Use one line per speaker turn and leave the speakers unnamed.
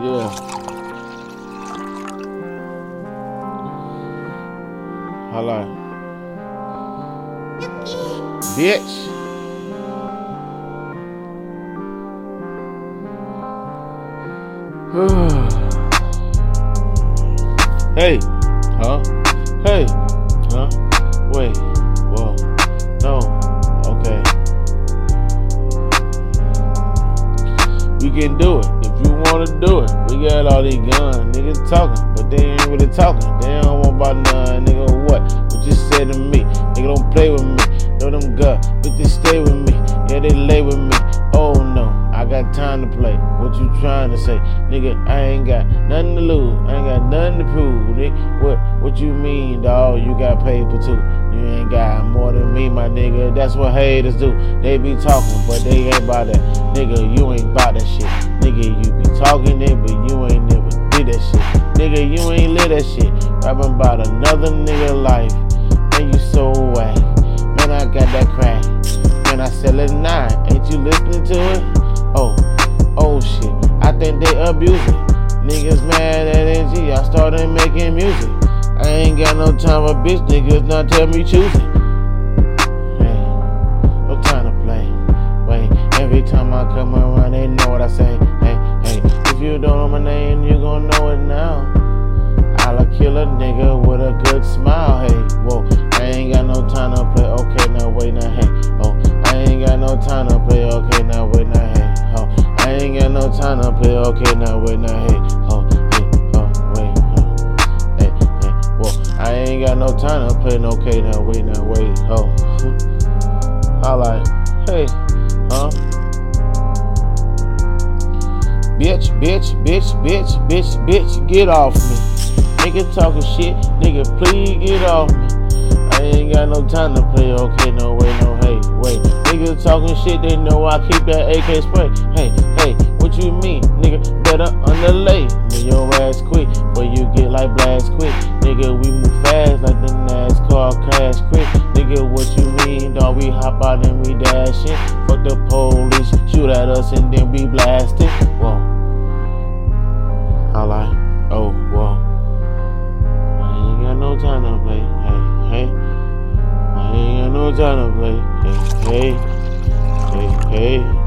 Yeah. Hello. Bitch. hey. Huh? Hey. Huh? Wait. Whoa. No. Okay. We can do it. You want to do it. We got all these guns. Niggas talking, but they ain't really talking. They don't want about none. Nigga, what? What you said to me? Nigga, don't play with me. Know them gut. But they stay with me. Yeah, they lay with me. Oh no. I got time to play. What you trying to say? Nigga, I ain't got nothing to lose. I ain't got nothing to prove. Nigga. What what you mean, dawg? You got paper too. You ain't got more than me, my nigga. That's what haters do. They be talking, but they ain't about that. Nigga, you ain't about that shit. Nigga, you be talking it, but you ain't never did that shit. Nigga, you ain't live that shit. Rapping about another nigga life. Man, you so whack. Man, I got that crack. Man, I sell it nine. Ain't you listening to it? Oh, oh shit. I think they abuse it. Niggas mad at NG. I started making music. I ain't got no time for bitch niggas. Now tell me. Hey, no time to play. Wait, every time I come around, they know what I say. Hey, hey, if you don't know my name, you gon' know it now. I'll kill a nigga with a good smile. Hey, whoa, I ain't got no time to play. Okay, now wait, now hey, oh, I ain't got no time to play. Okay, now wait, no time to play. Okay, now wait, now hey, oh, hey, oh, wait, oh, hey, eh, eh, hey, whoa, I ain't got no time to play. Okay, now wait, now wait, oh, I like, hey, huh? Bitch, bitch, bitch, bitch, bitch, bitch, get off me. Nigga talking shit, nigga, please get off me. I ain't got no time to play, okay, no way, no hey, wait. Niggas talking shit, they know I keep that AK spray. Hey, hey, what you mean, nigga? Better underlay. Move your ass quick, but you get like blast quick. Nigga, we move fast like the NASCAR crash quick. Nigga, what you mean, dog? We hop out and we dash it. Fuck the police, shoot at us and then we blast it. Whoa. I oh, whoa. I ain't got no time to play. Hey, hey. I ain't got no time to play. Hey, hey. Hey, hey.